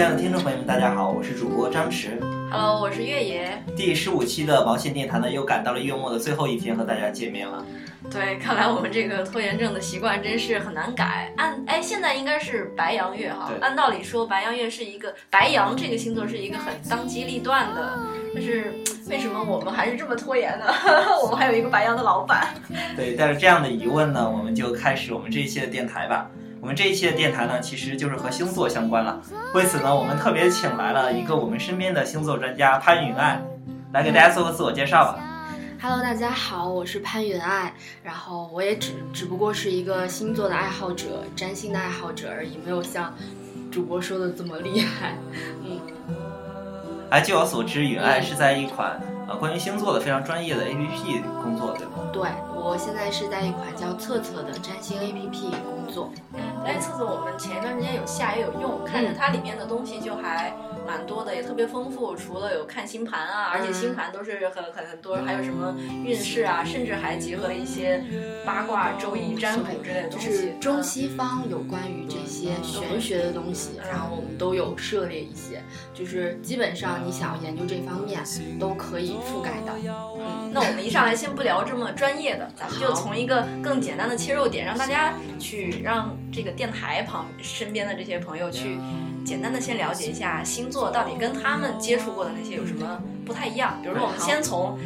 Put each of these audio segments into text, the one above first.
亲爱的听众朋友们，大家好，我是主播张弛。Hello，我是月爷。第十五期的毛线电台呢，又赶到了月末的最后一天，和大家见面了。对，看来我们这个拖延症的习惯真是很难改。按哎，现在应该是白羊月哈。按道理说，白羊月是一个白羊这个星座是一个很当机立断的，但是为什么我们还是这么拖延呢？我们还有一个白羊的老板。对，带着这样的疑问呢，我们就开始我们这一期的电台吧。我们这一期的电台呢，其实就是和星座相关了。为此呢，我们特别请来了一个我们身边的星座专家潘云爱，来给大家做个自我介绍吧。Hello，大家好，我是潘云爱，然后我也只只不过是一个星座的爱好者，占星的爱好者而已，没有像主播说的这么厉害。嗯，哎，据我所知，云爱是在一款呃关于星座的非常专业的 APP 工作，对吗？对我现在是在一款叫测测的占星 APP 工作。哎，测测我们前一段时间有下也有用，看着它里面的东西就还蛮多的，也特别丰富。除了有看星盘啊，而且星盘都是很很很多，还有什么运势啊，甚至还结合了一些八卦、周易、占卜之类的东西。就是中西方有关于这些玄学的东西，然后我们都有涉猎一些，就是基本上你想要研究这方面都可以覆盖到。嗯，那我们一上来先不聊这么专业的，咱们就从一个更简单的切入点，让大家去让这个电台旁身边的这些朋友去简单的先了解一下星座到底跟他们接触过的那些有什么不太一样。比如说，我们先从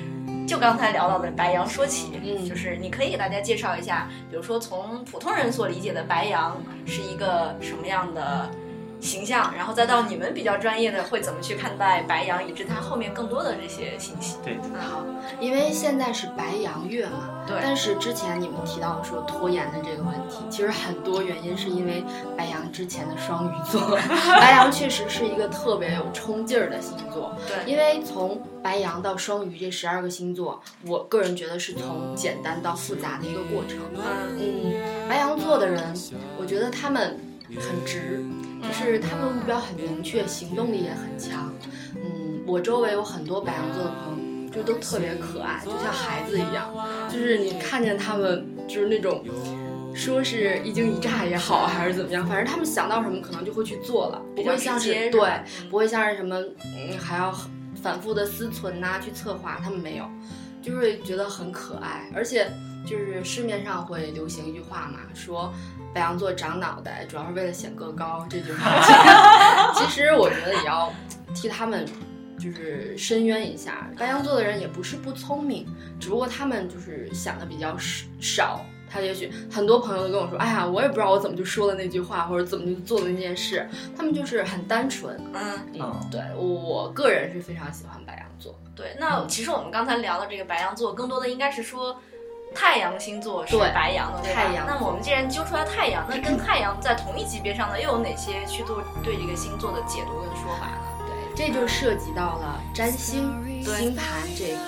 就刚才聊到的白羊说起，嗯就是你可以给大家介绍一下，比如说从普通人所理解的白羊是一个什么样的。形象，然后再到你们比较专业的会怎么去看待白羊，以致它后面更多的这些信息。对，嗯，好，因为现在是白羊月嘛，对但是之前你们提到说拖延的这个问题，其实很多原因是因为白羊之前的双鱼座，白羊确实是一个特别有冲劲儿的星座。对，因为从白羊到双鱼这十二个星座，我个人觉得是从简单到复杂的一个过程。嗯嗯，白羊座的人，我觉得他们很直，就是他们目标很明确，行动力也很强。嗯，我周围有很多白羊座的朋友，就都特别可爱，就像孩子一样，就是你看见他们就是那种。说是一惊一乍也好，还是怎么样，反正他们想到什么可能就会去做了，不会像是对，不会像是什么嗯还要反复的思忖呐、去策划，他们没有，就是觉得很可爱，而且就是市面上会流行一句话嘛，说白羊座长脑袋主要是为了显个高这句话，其实我觉得也要替他们。就是深渊一下，白羊座的人也不是不聪明，只不过他们就是想的比较少。他也许很多朋友都跟我说：“哎呀，我也不知道我怎么就说了那句话，或者怎么就做了那件事。”他们就是很单纯，嗯，嗯对我个人是非常喜欢白羊座。对。那其实我们刚才聊的这个白羊座，更多的应该是说太阳星座是对白羊的，对吧太阳那么我们既然揪出来太阳，那跟太阳在同一级别上的又有哪些去做对这个星座的解读跟说法呢？对，这就涉及到了占星、对星盘这一块。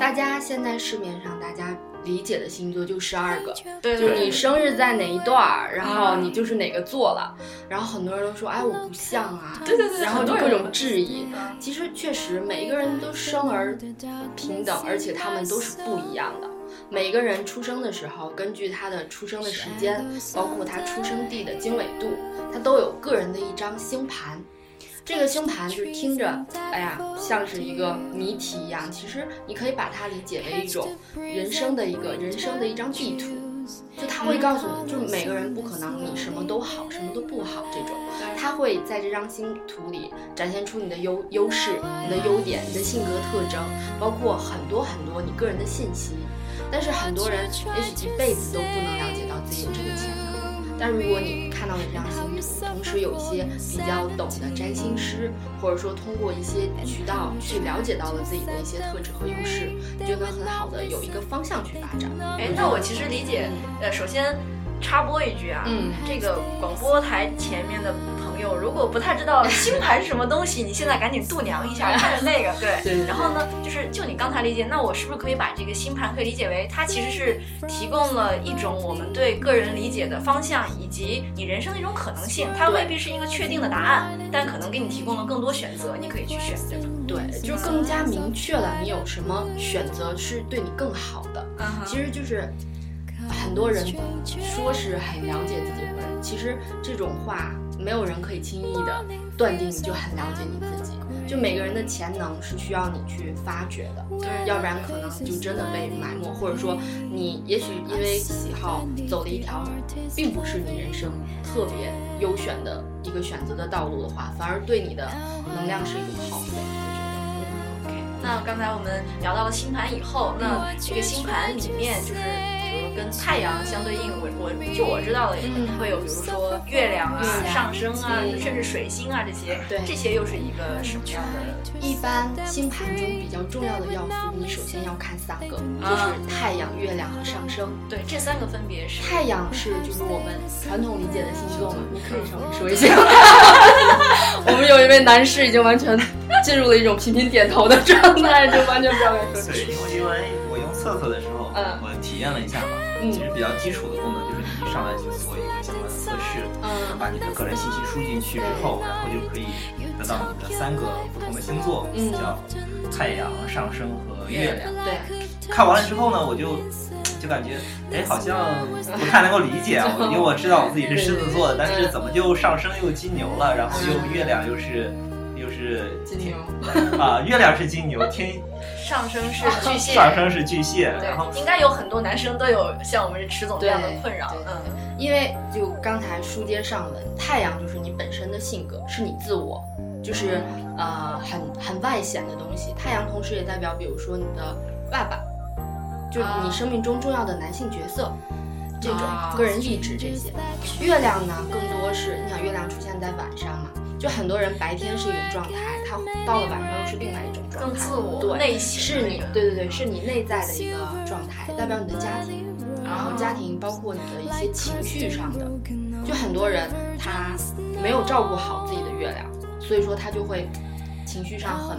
大家现在市面上大家理解的星座就十二个，对就是你生日在哪一段儿，然后嗯你就是哪个座了。然后很多人都说，哎，我不像啊，对对对然后就各种质疑。嗯其实确实每一个人都生而平等，而且他们都是不一样的。每个人出生的时候，根据他的出生的时间，包括他出生地的经纬度，他都有个人的一张星盘。这个星盘就听着，哎呀，像是一个谜题一样。其实你可以把它理解为一种人生的一个人生的一张地图。就他会告诉你，就是每个人不可能你什么都好，什么都不好这种。他会在这张星图里展现出你的优优势、你的优点、你的性格特征，包括很多很多你个人的信息。但是很多人也许一辈子都不能了解到自己有这个潜能。但如果你看到了这张星图，同时有一些比较懂的占星师，或者说通过一些渠道去了解到了自己的一些特质和优势，你就能很好的有一个方向去发展。哎，那我其实理解，呃，首先插播一句啊，嗯这个广播台前面的朋友，如果不太知道星盘是什么东西，你现在赶紧度娘一下，看着那个，对。对然后呢，就是就你刚才理解，那我是不是可以把这个星盘可以理解为，它其实是提供了一种我们对个人理解的方向，以及你人生的一种可能性。它未必是一个确定的答案，但可能给你提供了更多选择，你可以去选，对吧？对，就更加明确了你有什么选择是对你更好的。嗯其实就是很多人说是很了解自己的人，其实这种话没有人可以轻易的断定你就很了解你自己。就每个人的潜能是需要你去发掘的，要不然可能就真的被埋没，或者说你也许因为喜好走了一条并不是你人生特别优选的一个选择的道路的话，反而对你的能量是一种耗费。我觉得。OK，那刚才我们聊到了星盘以后，那这个星盘里面就是。跟太阳相对应，我我就我知道的，会有比如说月亮啊、上升啊，甚至水星啊这些，对，这些又是一个什么样的？一般星盘中比较重要的要素，你首先要看三个，就是太阳、月亮和上升。对，这三个分别是。太阳是就是我们传统理解的星座嘛？你可以稍微说一下。我们有一位男士已经完全进入了一种频频点头的状态，就完全不知道该说什么。测测的时候，嗯，我体验了一下嘛。其实比较基础的功能就是你一上来就做一个相关的测试，嗯，把你的个人信息输进去之后，然后就可以得到你的三个不同的星座，叫太阳、上升和月亮。对，看完了之后呢，我就就感觉，哎，好像不太能够理解啊，因为我知道我自己是狮子座的，但是怎么就上升又金牛了，然后又月亮又是。又是金牛啊，月亮是金牛，天上升是巨蟹，上升是巨蟹，然后应该有很多男生都有像我们池总这样的困扰，嗯，因为就刚才书接上文，太阳就是你本身的性格，是你自我，就是呃很很外显的东西。太阳同时也代表，比如说你的爸爸，就是你生命中重要的男性角色，这种个人意志这些。月亮呢，更多是你想月亮出现在晚上嘛。就很多人白天是一种状态，他到了晚上又是另外一种状态，更自我，对，内是你，对对对，是你内在的一个状态，代表你的家庭，然后家庭包括你的一些情绪上的，就很多人他没有照顾好自己的月亮，所以说他就会情绪上很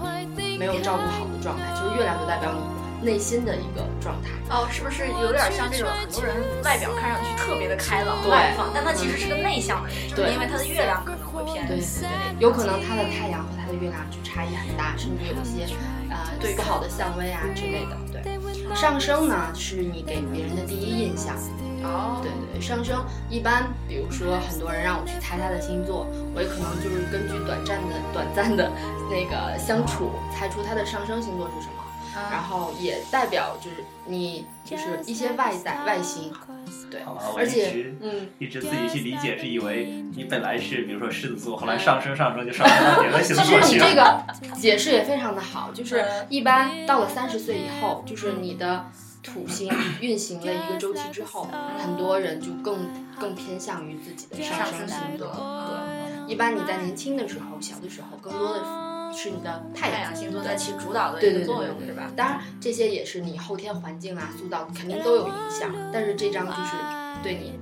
没有照顾好的状态，就是月亮就代表你。内心的一个状态哦，是不是有点像这种很多人外表看上去特别的开朗外放，但他其实是个内向的人，就是因为他的月亮可能会偏对对对，有可能它的太阳和它的月亮就差异很大，甚至有一些呃对不好的相位啊之类的。对，上升呢是你给别人的第一印象哦，对对，上升一般，比如说很多人让我去猜他的星座，我也可能就是根据短暂的短暂的那个相处，猜出他的上升星座是什么。然后也代表就是你就是一些外在外形，对，而且嗯，一直自己去理解是以为你本来是比如说狮子座，后来上升上升就上升到别的星座其实你这个解释也非常的好，就是一般到了三十岁以后，就是你的土星运行了一个周期之后，很多人就更更偏向于自己的上升星座。对，一般你在年轻的时候，小的时候，更多的。是你的太阳星座在起主导的一个作用，是吧？当然，这些也是你后天环境啊塑造，肯定都有影响。但是这张就是对你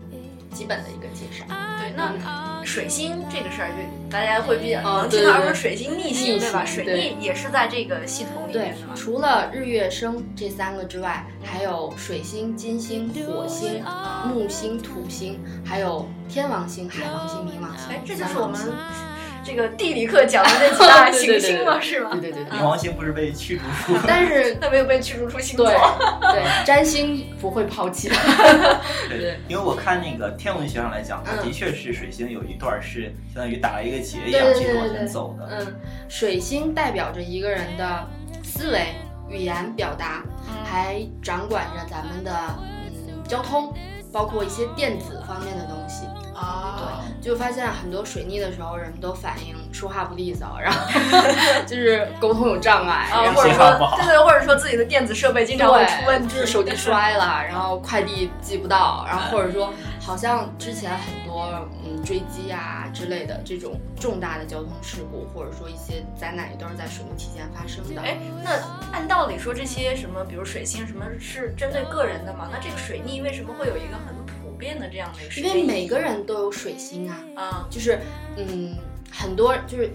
基本的一个介绍。对，那水星这个事儿，就大家会比较能听到说水星逆行，对吧？水逆也是在这个系统里面？除了日月生这三个之外，还有水星、金星、火星、木星、土星，还有天王星、海王星、冥王星。哎，这就是我们。这个地理课讲的那几大 行星吗？是吗？对对对，冥王星不是被驱逐出，但是它没有被驱逐出星座。对，占星不会抛弃 的。对，因为我看那个天文学上来讲，它的确是水星有一段是相当于打了一个结一样，继续往前走的。嗯，水星代表着一个人的思维、语言表达，还掌管着咱们的嗯交通，包括一些电子方面的东西。啊，对，就发现很多水逆的时候，人们都反映说话不利索，然后 就是沟通有障碍，或者说对对，或者说自己的电子设备经常会出问题，就是手机摔了，然后快递寄不到，然后或者说好像之前很多嗯坠机啊之类的这种重大的交通事故，或者说一些灾难也都是在水逆期间发生的。哎，那按道理说这些什么，比如水星什么是针对个人的嘛？那这个水逆为什么会有一个很？变的这样的一个，因为每个人都有水星啊，啊，就是嗯，很多就是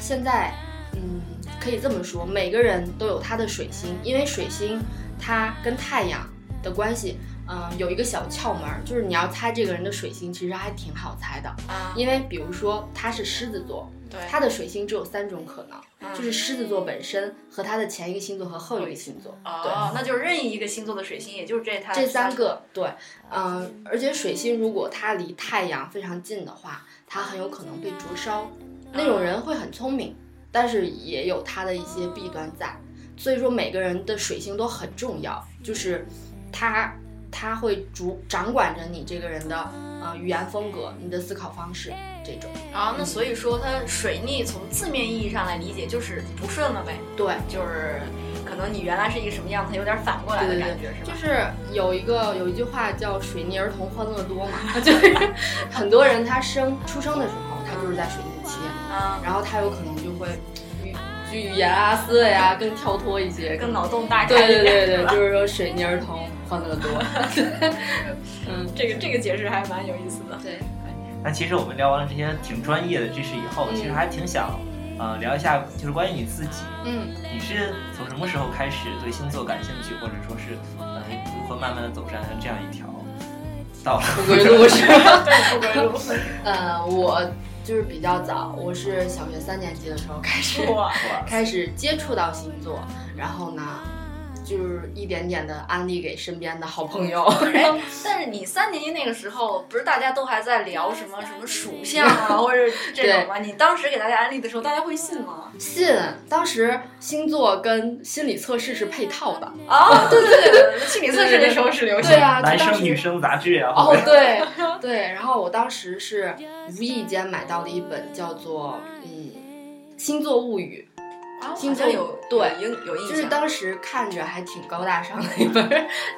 现在嗯，可以这么说，每个人都有他的水星，因为水星它跟太阳的关系，嗯，有一个小窍门，就是你要猜这个人的水星，其实还挺好猜的，啊，因为比如说他是狮子座。他的水星只有三种可能，就是狮子座本身和他的前一个星座和后一个星座。哦，那就是任意一个星座的水星，也就是这他这三个。对，嗯，而且水星如果它离太阳非常近的话，它很有可能被灼烧。那种人会很聪明，但是也有他的一些弊端在。所以说每个人的水星都很重要，就是他他会主掌管着你这个人的呃语言风格、你的思考方式这种。啊，那所以说它水逆从字面意义上来理解就是不顺了呗，对，就是可能你原来是一个什么样子，它有点反过来的感觉，是吧？就是有一个有一句话叫“水逆儿童欢乐多”嘛，就是很多人他生出生的时候，他就是在水逆期，啊，然后他有可能就会语言啊、思维啊更跳脱一些，更脑洞大一点，对对，对对就是说水逆儿童欢乐多。嗯，这个这个解释还蛮有意思的。对，那其实我们聊完了这些挺专业的知识以后，嗯其实还挺想，呃，聊一下就是关于你自己，嗯你是从什么时候开始对星座感兴趣，或者说是，呃，如何慢慢的走上这样一条道路？不归路是吧？对，不归路。呃，我就是比较早，我是小学三年级的时候开始开始接触到星座，然后呢，就是一点点的安利给身边的好朋友。哎，但是你三年级那个时候，不是大家都还在聊什么 什么属相啊，或者这种吗？你当时给大家安利的时候，大家会信吗？信，当时星座跟心理测试是配套的。啊，对对对对，心理测试那时候是流行对。啊，男生女生杂志啊，哦，对对，然后我当时是无意间买到了一本叫做嗯《星座物语啊星座有对有印有》，印就是。当时看着还挺高大上的一本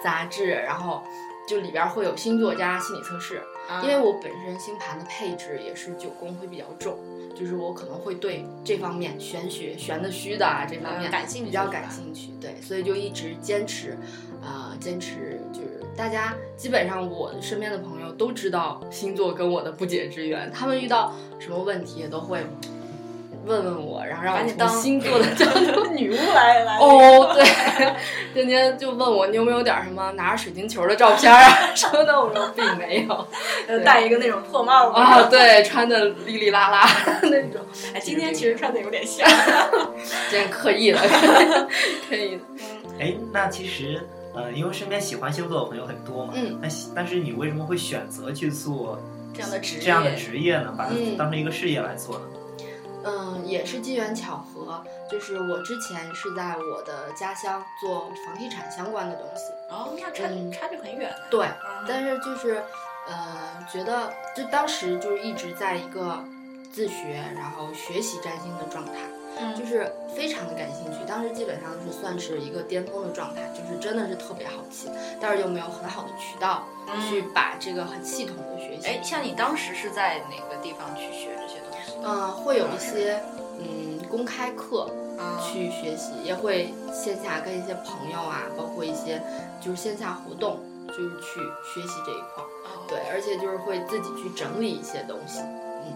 杂志，然后就里边会有星座加心理测试。啊因为我本身星盘的配置也是九宫会比较重，就是我可能会对这方面玄学、玄的、虚的啊这方面嗯感兴趣比较感兴趣，对，所以就一直坚持，呃，坚持就是大家基本上我身边的朋友都知道星座跟我的不解之缘，他们遇到什么问题也都会问问我，然后让我当星座的角度 女巫来来哦，对，天天就问我你有没有点什么拿着水晶球的照片啊 什么的，我说并没有。呃戴一个那种破帽子啊，。对，穿的哩哩啦啦那种，哎，今天其实穿的有点像。今天刻意的，刻意的。哎，那其实，呃，因为身边喜欢星座的朋友很多嘛，嗯那但是你为什么会选择去做这样的职业，这样的职业呢？把它嗯当成一个事业来做呢？嗯，也是机缘巧合，就是我之前是在我的家乡做房地产相关的东西，哦，那差嗯差距很远。对，嗯但是就是，呃，觉得就当时就是一直在一个自学，然后学习占星的状态，嗯就是非常的感兴趣。当时基本上是算是一个巅峰的状态，就是真的是特别好奇，但是又没有很好的渠道去把这个很系统的学习。哎，像你当时是在哪个地方去学这些东西？嗯、会有一些嗯公开课啊去学习，也会线下跟一些朋友啊，包括一些就是线下活动，就是去学习这一块儿。哦对，而且就是会自己去整理一些东西。嗯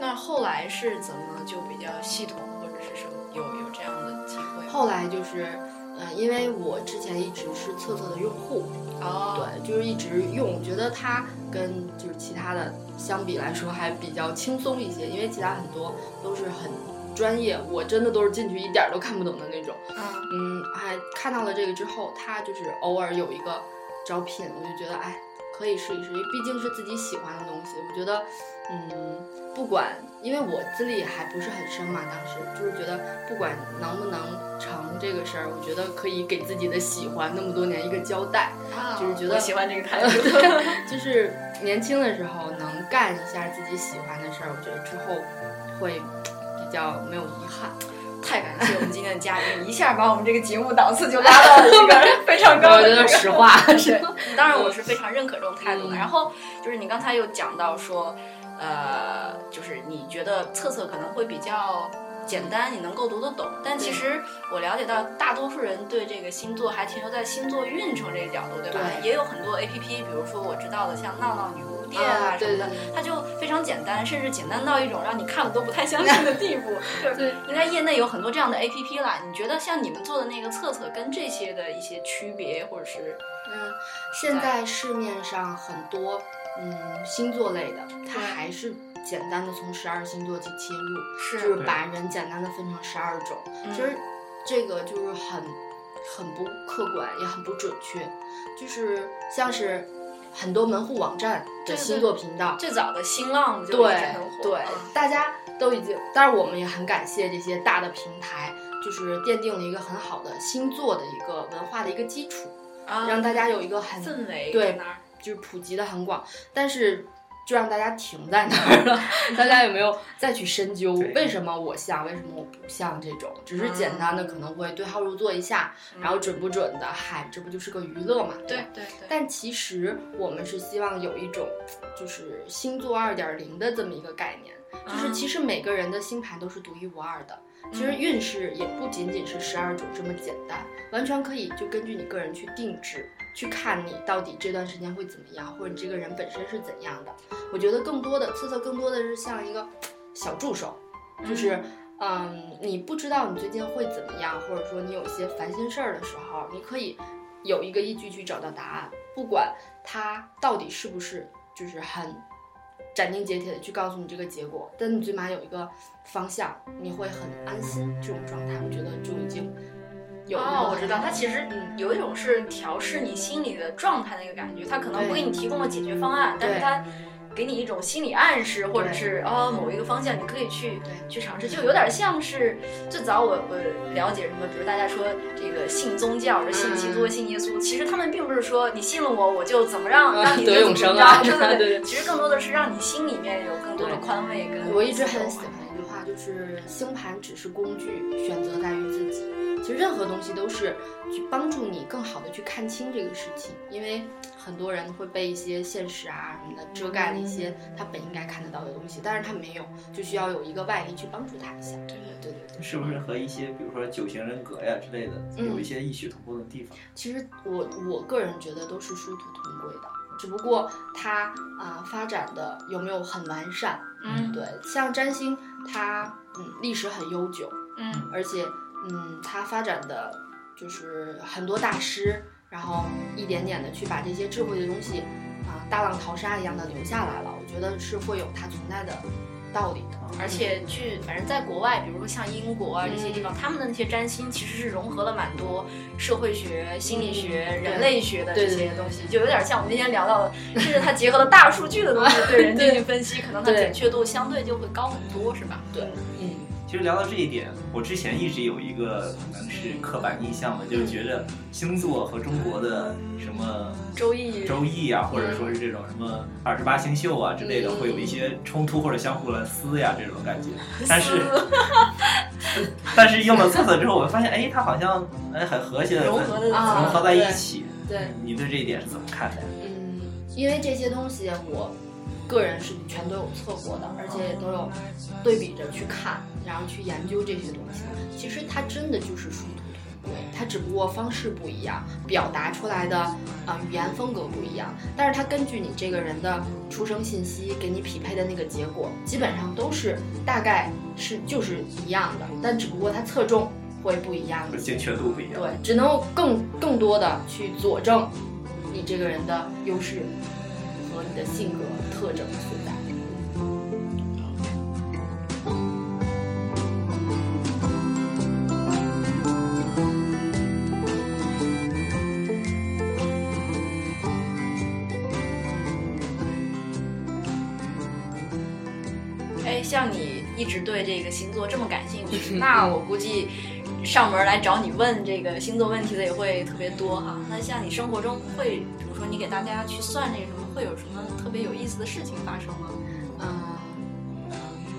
那后来是怎么就比较系统，或者是什么有有这样的机会？后来就是，嗯、因为我之前一直是测测的用户，哦，对，就是一直用，觉得它跟就是其他的相比来说还比较轻松一些，因为其他很多都是很专业，我真的都是进去一点儿都看不懂的那种。嗯嗯，还看到了这个之后，它就是偶尔有一个招聘，我就觉得哎，可以试一试，因为毕竟是自己喜欢的东西。我觉得，嗯，不管，因为我资历还不是很深嘛，当时就是觉得不管能不能成这个事儿，我觉得可以给自己的喜欢那么多年一个交代。啊就是觉得我喜欢这个态度。就是年轻的时候能干一下自己喜欢的事儿，我觉得之后会比较没有遗憾。太感谢我们今天的嘉宾，一下把我们这个节目档次就拉到了一个 非常高我觉得实话是，当然我是非常认可这种态度的。嗯然后就是你刚才又讲到说，呃，就是你觉得测测可能会比较简单，你能够读得懂。但其实我了解到，大多数人对这个星座还停留在星座运程这个角度，对吧？对也有很多 A P P，比如说我知道的像闹闹女巫店啊什么的，对对它就非常简单，甚至简单到一种让你看了都不太相信的地步。就是对应该业内有很多这样的 A P P 啦。你觉得像你们做的那个测测跟这些的一些区别，或者是嗯，现在市面上很多嗯星座类的，它还是简单的从十二星座去切入，是。就是把人简单的分成十二种。嗯其实这个就是很很不客观，也很不准确。就是像是很多门户网站的星座频道，最早的新浪就对很火，对，大家都已经，但是我们也很感谢这些大的平台，就是奠定了一个很好的星座的一个文化的一个基础，啊让大家有一个很氛围对。就是普及的很广，但是就让大家停在那儿了。大家有没有再去深究为什么我像，为什么我不像这种？只是简单的可能会对号入座一下，然后准不准的，嗨，这不就是个娱乐嘛？吧对对对，但其实我们是希望有一种，就是星座二点零的这么一个概念，就是其实每个人的星盘都是独一无二的。其实运势也不仅仅是十二种这么简单，完全可以就根据你个人去定制，去看你到底这段时间会怎么样，或者你这个人本身是怎样的。我觉得更多的测测更多的是像一个小助手，就是。嗯，你不知道你最近会怎么样，或者说你有一些烦心事儿的时候，你可以有一个依据去找到答案，不管它到底是不是就是很斩钉截铁的去告诉你这个结果，但你最起码有一个方向，你会很安心。这种状态，我觉得就已经有哦，我知道，很它其实嗯有一种是调试你心里的状态的一个感觉，它可能不给你提供了解决方案，但是对它给你一种心理暗示，或者对是哦某一个方向你可以去去尝试，就有点像是最早我我了解什么，比如大家说这个信宗教，说信基督、嗯。信耶稣，其实他们并不是说你信了我我就怎么让啊让你得永生啊着对对对对。其实更多的是让你心里面有更多的宽慰跟我一直很喜欢是星盘只是工具，选择在于自己。其实任何东西都是去帮助你更好的去看清这个事情，因为很多人会被一些现实啊什么的遮盖了一些他本应该看得到的东西，但是他没有，就需要有一个外力去帮助他一下。对对对对。是不是和一些比如说九型人格呀之类的嗯有一些异曲同工的地方？其实我我个人觉得都是殊途同归的，只不过它啊、发展的有没有很完善？嗯对，像占星，它嗯历史很悠久，嗯而且嗯它发展的就是很多大师，然后一点点的去把这些智慧的东西啊、大浪淘沙一样的留下来了，我觉得是会有它存在的道理的。而且去反正在国外，比如说像英国啊这些地方，他们的那些占星其实是融合了蛮多社会学、心理学、嗯人类学的这些东西，就有点像我们今天聊到的，甚至它结合了大数据的东西 对人进行分析，可能它准确度相对就会高很多，是吧？对，嗯，其实聊到这一点，我之前一直有一个可能是刻板印象吧，就是觉得星座和中国的什么周易周易啊，或者说是这种什么二十八星宿啊之类的，嗯会有一些冲突或者相互的撕呀这种感觉。但是，但是用了测测之后，我发现，哎，它好像哎很和谐的融合融合在一起。对。你对这一点是怎么看的呀？嗯，因为这些东西我个人是全都有测过的，而且也都有对比着去看，然后去研究这些东西。其实它真的就是殊途同归，它只不过方式不一样，表达出来的啊、呃语言风格不一样，但是它根据你这个人的出生信息给你匹配的那个结果，基本上都是大概是就是一样的，但只不过它侧重会不一样一些。精确度不一样。对，只能更更多的去佐证你这个人的优势和你的性格特征。直对这个星座这么感兴趣，那我估计上门来找你问这个星座问题的也会特别多哈。那像你生活中会，比如说你给大家去算这个什么，会有什么特别有意思的事情发生吗？嗯，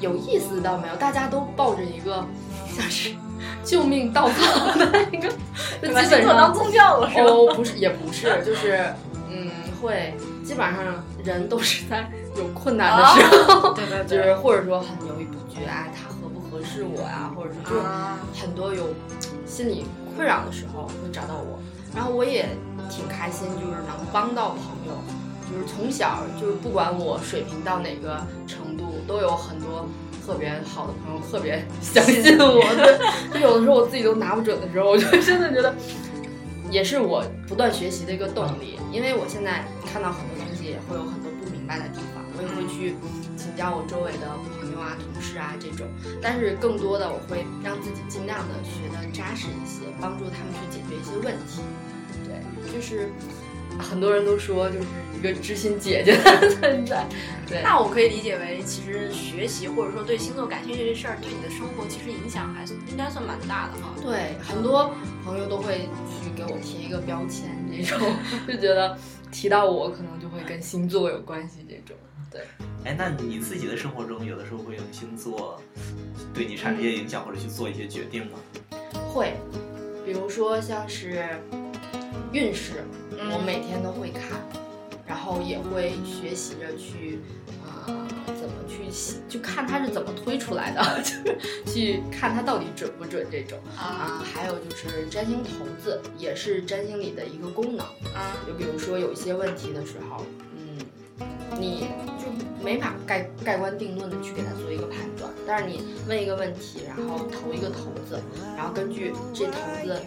有意思倒没有，大家都抱着一个像是 救命稻草的一个，就把基本星座当宗教了是吧？哦，不是，也不是，就是嗯，会基本上人都是在有困难的时候。对对就是或者说很犹豫不决，哎，他合不合适我呀、或者是就啊。很多有心理困扰的时候会找到我，然后我也挺开心，就是能帮到朋友，就是从小就是不管我水平到哪个程度，都有很多特别好的朋友特别相信我，对，就有的时候我自己都拿不准的时候，我就真的觉得。也是我不断学习的一个动力，因为我现在看到很多东西，也会有很多不明白的地方，我也会去请教我周围的啊、同事啊这种。但是更多的，我会让自己尽量的学的扎实一些，帮助他们去解决一些问题。对，就是很多人都说就是一个知心姐姐的存在。对，那我可以理解为，其实学习或者说对星座感兴趣这事儿，对你的生活其实影响还应该算蛮大的哈。对，很多朋友都会去给我贴一个标签，这种 就觉得提到我可能就会跟星座有关系这种。对，哎，那你自己的生活中有的时候会用星座对你产生一些影响，或者去做一些决定吗？会，比如说像是运势，我每天都会看，然后也会学习着去，呃，怎么去就看它是怎么推出来的，就是去看它到底准不准这种啊。还有就是占星骰子，也是占星里的一个功能啊。就比如说有一些问题的时候，嗯，你就没法盖盖棺定论的去给他做一个判断，但是你问一个问题，然后投一个骰子，然后根据这骰子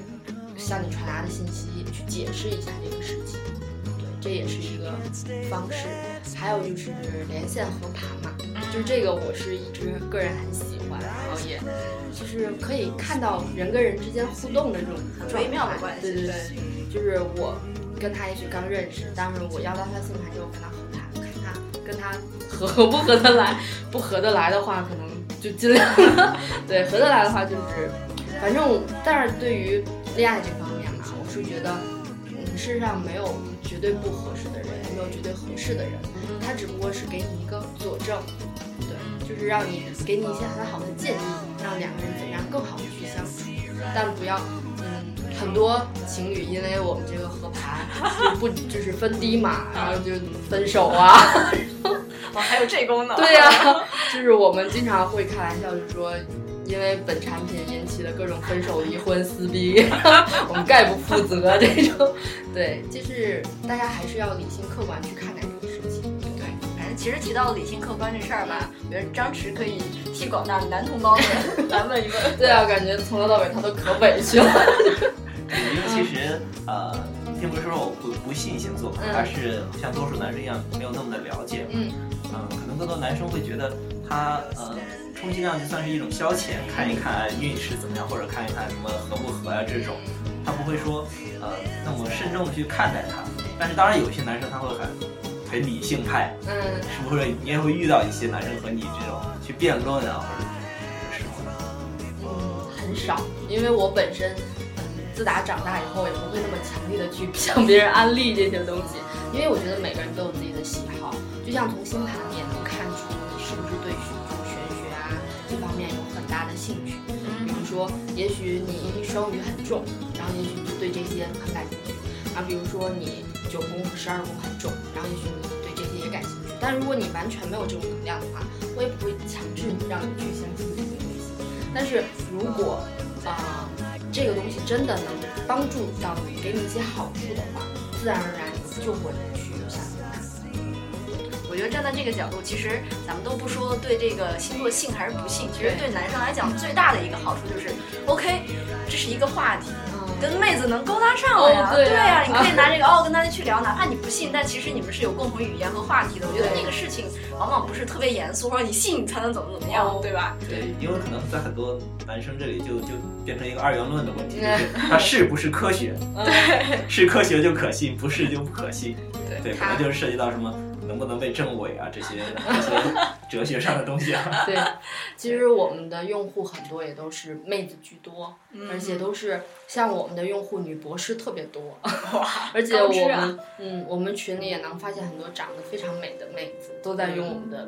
向你传达的信息去解释一下这个事情，对，这也是一个方式。还有就是连线和盘嘛，就是这个我是一直个人很喜欢，然后也就是可以看到人跟人之间互动的这种微妙的关系。对对对，就是我跟他也许刚认识，但是我要到他星盘之后跟他跟他合不合得来，不合得来的话，可能就尽量。对合得来的话就是，反正但是对于恋爱这方面嘛，我是觉得，嗯，世上没有绝对不合适的人，也没有绝对合适的人。他只不过是给你一个佐证，对，就是让你给你一些很好的建议，让两个人怎样更好的去相处，但不要，嗯，很多情侣因为我们这个合盘就不就是分低嘛，然后就分手啊，哦，还有这功能？对呀，就是我们经常会开玩笑，就说因为本产品引起的各种分手、离婚、撕逼，我们概不负责这种。对，就是大家还是要理性客观去看待这个事情。对，反正。其实提到理性客观这事儿吧，我觉得张弛可以替广大男同胞们 来问一问。对啊，感觉从头到尾他都可委屈了。因为其实呃，并不是说我不不信星座，而是像多数男生一样没有那么的了解。嗯。嗯，可能更多男生会觉得他呃，充其量就算是一种消遣，看一看运势怎么样，或者看一看什么合不合啊这种，他不会说呃那么慎重的去看待他。但是当然有些男生他会很。很理性派，嗯，是不是你也会遇到一些男生和你这种去辩论啊，或者是什么？嗯，很少，因为我本身，嗯，自打长大以后也不会那么强力的去 向别人安利这些东西，因为我觉得每个人都有自己的喜好，就像从星盘你也能看出你是不是对玄玄学啊这方面有很大的兴趣。比如说，也许你双鱼很重，然后也许你就对这些很感兴趣。啊，比如说你九宫和十二宫很重，然后也许你对这些也感兴趣。但如果你完全没有这种能量的话，我也不会强制你让你去相信这些东西。但是如果啊，这个东西真的能帮助到你，给你一些好处的话，自然而然你就会去相信。我觉得站在这个角度，其实咱们都不说对这个星座信还是不信，其实对男生来讲最大的一个好处就是，OK，这是一个话题。跟妹子能勾搭上了呀？对呀，你可以拿这个哦跟大家去聊，哪怕你不信，但其实你们是有共同语言和话题的。我觉得那个事情往往不是特别严肃，或者你信你才能怎么怎么样，对吧？对，因为可能在很多男生这里就就变成一个二元论的问题，就是它是不是科学？对，是科学就可信，不是就不可信。对对，可能就是涉及到什么。能不能被证伪啊？这些这些哲学上的东西啊。对，其实我们的用户很多也都是妹子居多，而且都是像我们的用户女博士特别多。而且我们嗯，我们群里也能发现很多长得非常美的妹子都在用我们的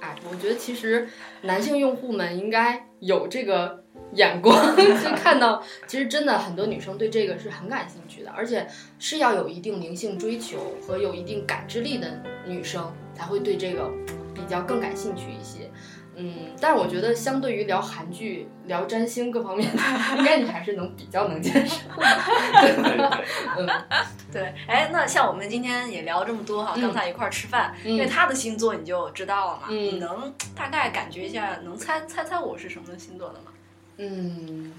app。我觉得其实男性用户们应该有这个。眼光 就看到，其实真的很多女生对这个是很感兴趣的，而且是要有一定灵性追求和有一定感知力的女生才会对这个比较更感兴趣一些。嗯，但是我觉得相对于聊韩剧、聊占星各方面，应该你还是能比较能接受。对对对，嗯，对。哎，那像我们今天也聊这么多哈，刚才一块儿吃饭，因为他的星座你就知道了嘛，你能大概感觉一下，能猜猜猜我是什么星座的吗？嗯，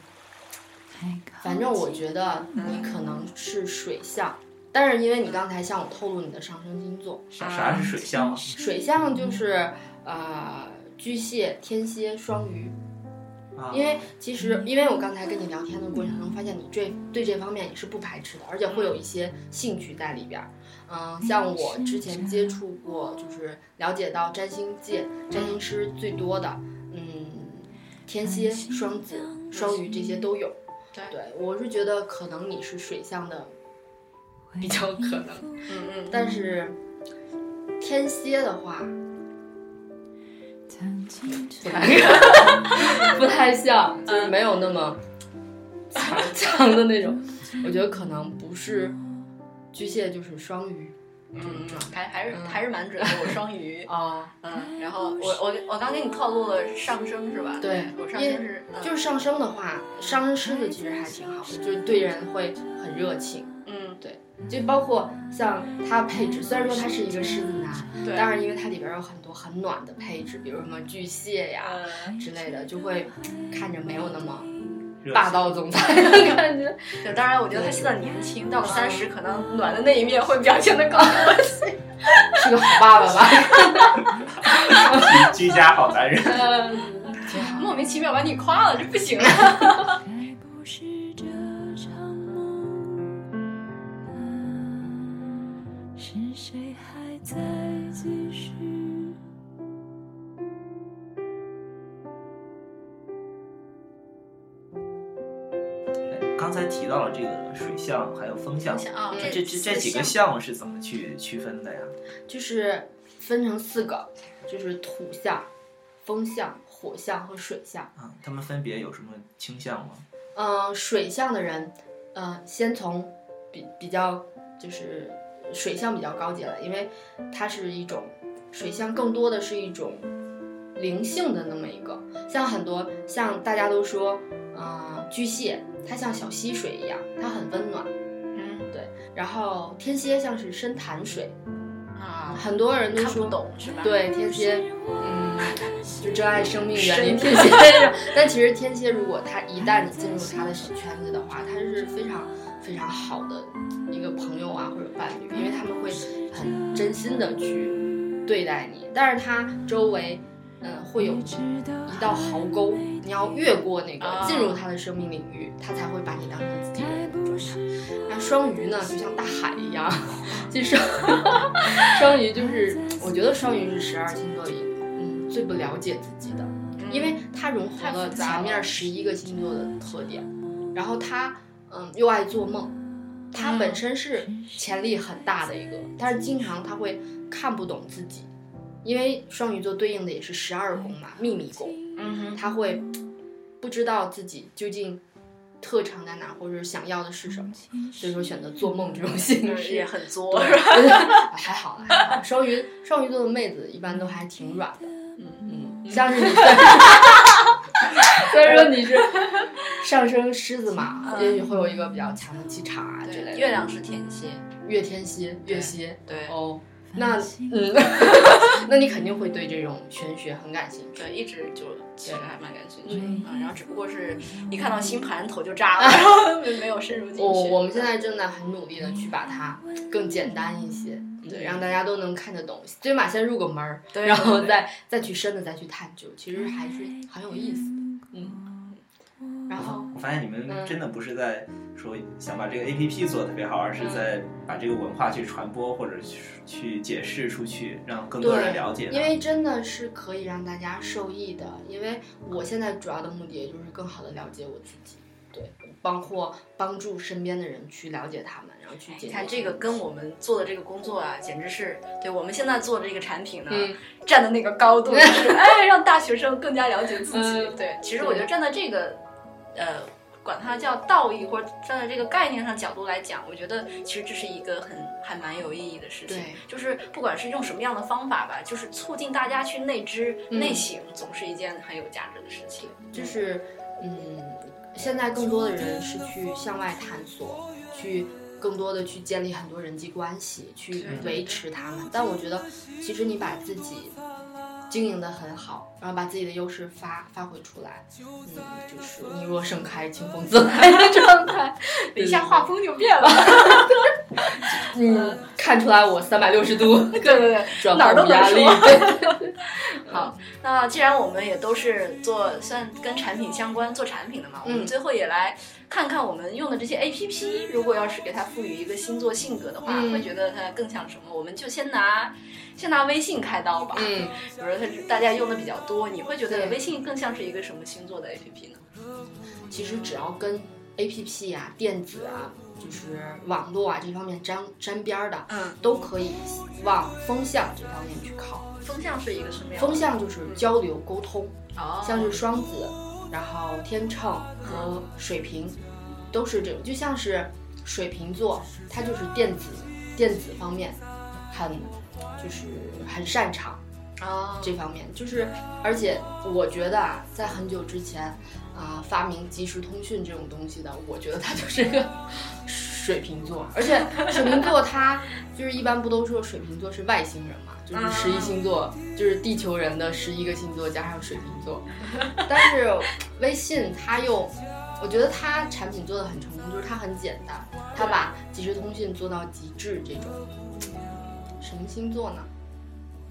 反正我觉得你可能是水象，但是因为你刚才向我透露你的上升星座，啥是水象啊？水象就是呃巨蟹、天蝎、双鱼。啊因为其实，因为我刚才跟你聊天的过程中，发现你这对这方面也是不排斥的，而且会有一些兴趣在里边儿。嗯，像我之前接触过，就是了解到占星界占星师最多的，嗯，天蝎、双子、双鱼这些都有。对对，我是觉得可能你是水象的，比较可能。嗯嗯，但是天蝎的话，不太 不太像，就是没有那么强强的那种。我觉得可能不是巨蟹，就是双鱼这种嗯状，态。还还是嗯还是蛮准的。我双鱼，啊，嗯，然后我我我刚给你透露了上升是吧？对我上升是嗯就是上升的话，上升狮子其实还挺好的，就是对人会很热情。嗯就包括像他配置，虽然说他是一个狮子男，对，但是因为它里边有很多很暖的配置，比如什么巨蟹呀，嗯，之类的，就会看着没有那么霸道总裁 的感觉。对，当然我觉得他现在年轻，到了三十可能暖的那一面会表现的更多些。是个好爸爸吧？居家好男人。嗯，挺好。莫名其妙把你夸了，这不行啊！才提到了这个水象还有风象，这这这几个象是怎么去区分的呀？就是分成四个，就是土象、风象、火象和水象。啊，他们分别有什么倾向吗？嗯、水象的人，呃，先从比比较就是水象比较高级了，因为它是一种水象，更多的是一种灵性的那么一个，像很多像大家都说，呃，巨蟹它像小溪水一样，它很温暖，嗯对然后天蝎像是深潭水，啊，很多人都看不说懂是吧？对天蝎，嗯，就珍爱生命，远离深天蝎。但其实天蝎，如果他一旦你进入他的小圈子的话，他是非常非常好的一个朋友啊或者伴侣，因为他们会很真心的去对待你，但是他周围。嗯，会有一道壕沟，你要越过那个啊进入他的生命领域，他才会把你当成自己人的状态。那双鱼呢，就像大海一样，其实 双鱼就是，我觉得双鱼是十二星座里，嗯，最不了解自己的，因为它融合了杂了前面十一个星座的特点，然后它，嗯，又爱做梦，它本身是潜力很大的一个，但是经常他会看不懂自己，因为双鱼座对应的也是十二宫嘛，秘密宫，嗯哼，他会不知道自己究竟特长在哪，或者想要的是什么，所以说选择做梦这种形式就是也很作，对，还好还好。双鱼双鱼座的妹子一般都还挺软的，嗯嗯，像是你 虽然说你是上升狮子嘛，嗯也许会有一个比较强的气场啊之类，的。月亮是天蝎，月天蝎，月蝎对哦，那嗯，那你肯定会对这种玄学很感兴趣。对，一直就其实还蛮感兴趣的，嗯嗯，然后只不过是一看到星盘头就炸了，然 后没有深入进去。我我们现在正在很努力的去把它更简单一些，对，嗯让大家都能看得懂，最起码先入个门儿，对然后对再再去深的再去探究，其实还是很有意思的，嗯。然后我发现你们嗯真的不是在说想把这个 A P P 做得特别好，而是在把这个文化去传播或者去去解释出去，让更多人了解。因为真的是可以让大家受益的，因为我现在主要的目的也就是更好的了解我自己，对，包括帮助身边的人去了解他们，然后去解。你看这个跟我们做的这个工作啊，简直是对我们现在做的这个产品呢，嗯站的那个高度，就是 哎，让大学生更加了解自己。嗯对，其实我觉得站在这个，呃，管它叫道义或者站在这个概念上角度来讲，我觉得其实这是一个很还蛮有意义的事情。对，就是不管是用什么样的方法吧，就是促进大家去内知、嗯内省，总是一件很有价值的事情。就是，嗯，现在更多的人是去向外探索，去更多的去建立很多人际关系，去维持他们。但我觉得，其实你把自己经营的很好，然后把自己的优势发发挥出来，嗯，就是你若盛开，清风自来的状态。一下画风就变了，你，看出来我三百六十度对对对，转哪儿都压力。好，那既然我们也都是做算跟产品相关做产品的嘛，我们嗯最后也来看看我们用的这些 A P P，如果要是给它赋予一个星座性格的话，嗯会觉得它更像什么？我们就先拿先拿微信开刀吧。嗯，比如说它大家用的比较多，你会觉得微信更像是一个什么星座的 A P P 呢？其实只要跟 A P P 啊、电子啊，就是网络啊这方面沾沾边儿的，嗯，都可以往风向这方面去靠。风向是一个什么样？风向就是交流沟通，哦，像是双子，然后天秤和水瓶，都是这种，就像是水瓶座，它就是电子电子方面很就是很擅长啊，这方面，就是而且我觉得啊，在很久之前啊、发明即时通讯这种东西的，我觉得它就是一个水瓶座，而且水瓶座他就是一般不都说水瓶座是外星人嘛，就是十一星座，就是地球人的十一个星座加上水瓶座，但是微信它又。我觉得它产品做的很成功，就是它很简单，它把即时通讯做到极致。这种什么星座呢？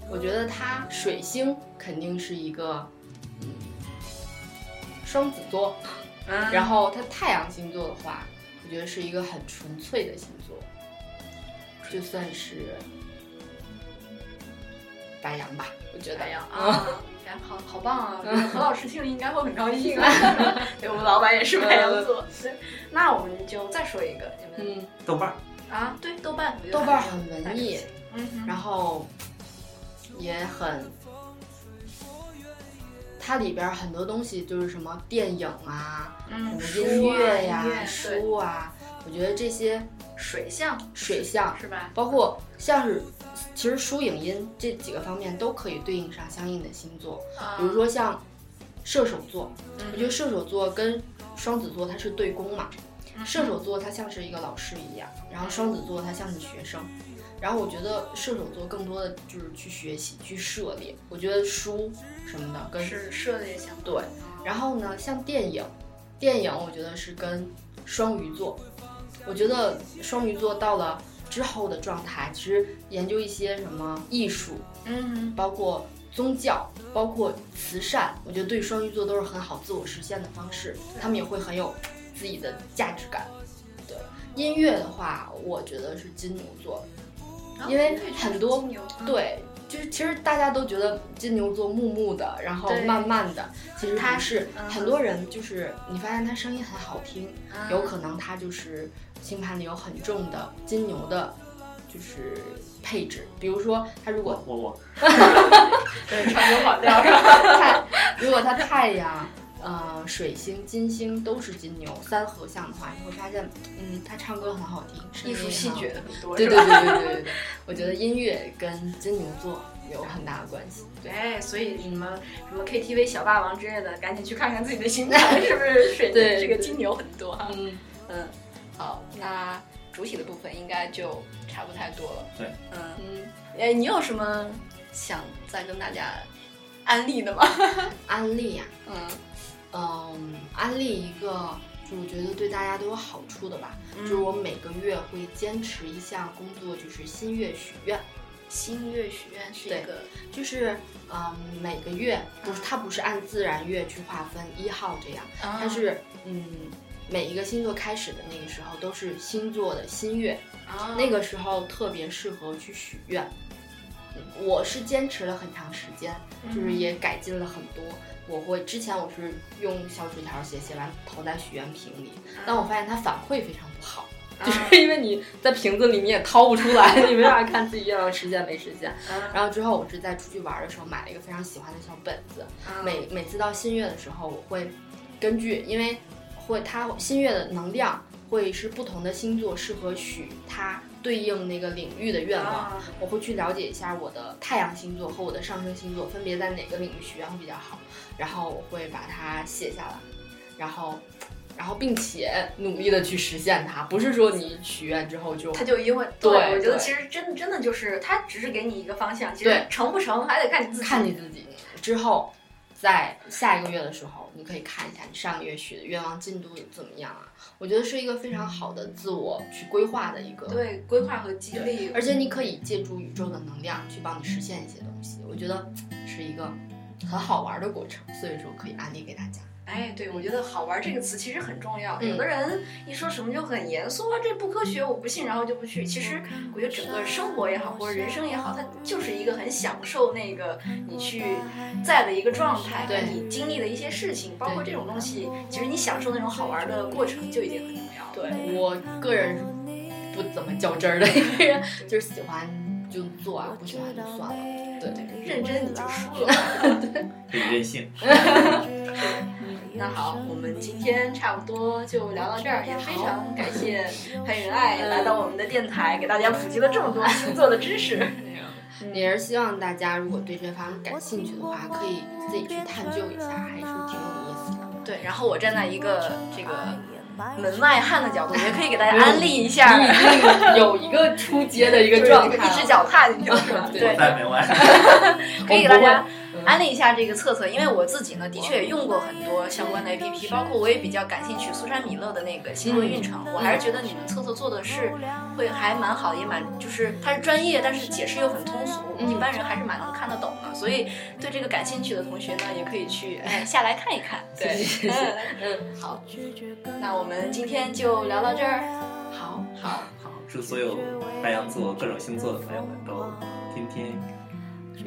我觉得它水星肯定是一个，嗯，双子座。嗯然后它太阳星座的话，我觉得是一个很纯粹的星座，就算是白羊吧，我觉得。白羊啊，白羊好好棒啊！何老师听了应该会很高兴啊。对，我们老板也是白羊座。对，那我们就再说一个，你们嗯，豆瓣儿，啊，对，豆瓣，豆瓣很文艺，嗯，然后也很，它里边很多东西就是什么电影啊、嗯，什么音乐呀、书啊我觉得这些水象水象是吧？包括像是，其实书影音这几个方面都可以对应上相应的星座，啊。比如说像射手座，嗯。我觉得射手座跟双子座它是对宫嘛，嗯。射手座它像是一个老师一样，然后双子座它像是学生，然后我觉得射手座更多的就是去学习、去涉猎，我觉得书什么的跟是涉猎相关。对，然后呢，像电影，电影我觉得是跟双鱼座，我觉得双鱼座到了之后的状态，其实研究一些什么艺术，嗯包括宗教，包括慈善，我觉得对双鱼座都是很好自我实现的方式，他们也会很有自己的价值感。对，音乐的话，我觉得是金牛座，哼，因为啊很多对，就是其实大家都觉得金牛座木木的，然后慢慢的，其实他是。嗯很多人就是你发现他声音很好听，啊有可能他就是星盘里有很重的金牛的，就是配置。比如说他如果我我我，对唱歌跑调？太，如果他太阳。呃，水星、金星都是金牛三合相的话，你会发现，嗯，他唱歌很好听，声艺术戏谑的很多，对对对对对对对，我觉得音乐跟金牛座有很大的关系。对，所以什么什么 KTV 小霸王之类的，赶紧去看看自己的星盘 是不是水对这个金牛很多哈。嗯，嗯，好，那主体的部分应该就差不太多了。对，嗯，嗯，哎，你有什么想再跟大家安利的吗？安利呀、嗯嗯，安利一个，就我觉得对大家都有好处的吧。就是我每个月会坚持一项工作，就是新月许愿。新月许愿是对一个就是嗯，每个月不是嗯它不是按自然月去划分一号这样，啊它是嗯每一个星座开始的那个时候都是星座的新月，啊那个时候特别适合去许愿。嗯我是坚持了很长时间，就是也改进了很多。我会之前我是用小纸条写，写完投在许愿瓶里，但我发现它反馈非常不好，就是因为你在瓶子里你也掏不出来，你没法看自己愿望实现没实现。然后之后我是在出去玩的时候买了一个非常喜欢的小本子，每每次到新月的时候，我会根据因为会它新月的能量会是不同的星座适合许它对应那个领域的愿望。啊我会去了解一下我的太阳星座和我的上升星座分别在哪个领域许愿会比较好，然后我会把它写下来，然后，然后并且努力的去实现它，不是说你许愿之后就他就因为对我觉得其实真真的就是他只是给你一个方向，其实成不成还得看你自己。看你自己之后，在下一个月的时候，你可以看一下你上个月许的愿望进度怎么样啊？我觉得是一个非常好的自我去规划的一个对规划和激励，而且你可以借助宇宙的能量去帮你实现一些东西，我觉得是一个很好玩的过程，所以说可以安利给大家。哎，对，我觉得“好玩”这个词其实很重要。嗯有的人一说什么就很严肃啊，这不科学，我不信，然后就不去。其实我觉得整个生活也好，或者人生也好，它就是一个很享受那个你去在的一个状态，对你经历的一些事情，包括这种东西，其实你享受那种好玩的过程就已经很重要了。对我个人不怎么较真儿的一个人，就是喜欢就做啊，不喜欢就算了。对对对，认真你就输了。可以任性。那好，我们今天差不多就聊到这儿，也非常感谢潘云爱来到我们的电台，给大家普及了这么多星座的知识。也是希望大家如果对这方面感兴趣的话，可以自己去探究一下，还是挺有意思的。对，然后我站在一个这个门外汉的角度，也可以给大家安利一下，你已经有一个出街的一个状态，一只脚踏进去了，是吧？对在门外。可以给大家嗯安利一下这个测测，因为我自己呢，的确也用过很多相关的 APP，包括我也比较感兴趣苏珊米勒的那个星座运程，我还是觉得你们测测做的是会还蛮好，也蛮就是它是专业，但是解释又很通俗，嗯一般人还是蛮能看得懂的，所以对这个感兴趣的同学呢，也可以去哎下来看一看。对，谢谢谢谢嗯，好，那我们今天就聊到这儿。好好，好，祝所有白羊座各种星座的朋友们都天天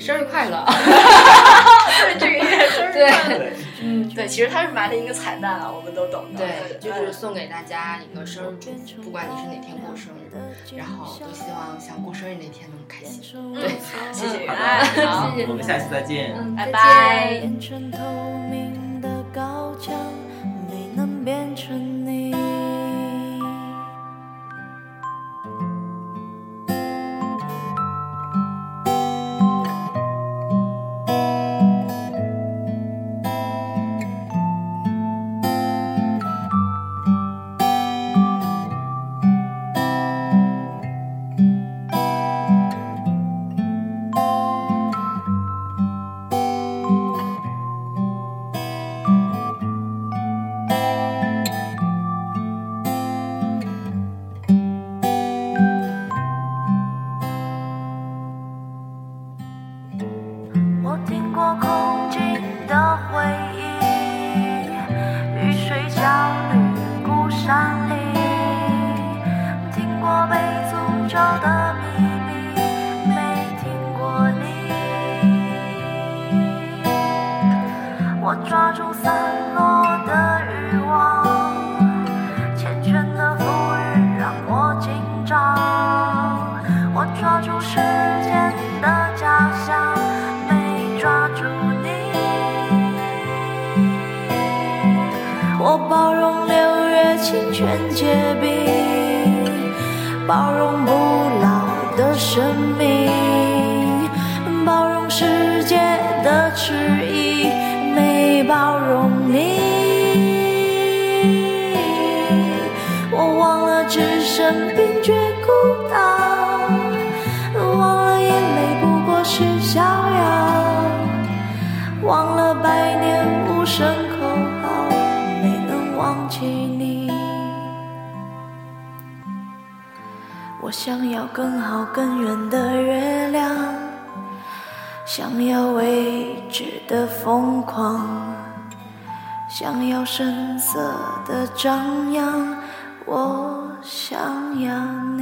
生日快乐！对这个月生日对快乐。对。嗯，对，其实它是埋了一个彩蛋啊，我们都懂的。对，就是送给大家一个生日祝福，不管你是哪天过生日，然后都希望像过生日那天那么开心。对，谢谢好原的爱，好，谢谢我们下期再见。嗯，拜拜。变成透明的高墙，没能变成你。我抓住散落。更好更圆的月亮，想要未知的疯狂，想要声色的张扬，我想要你。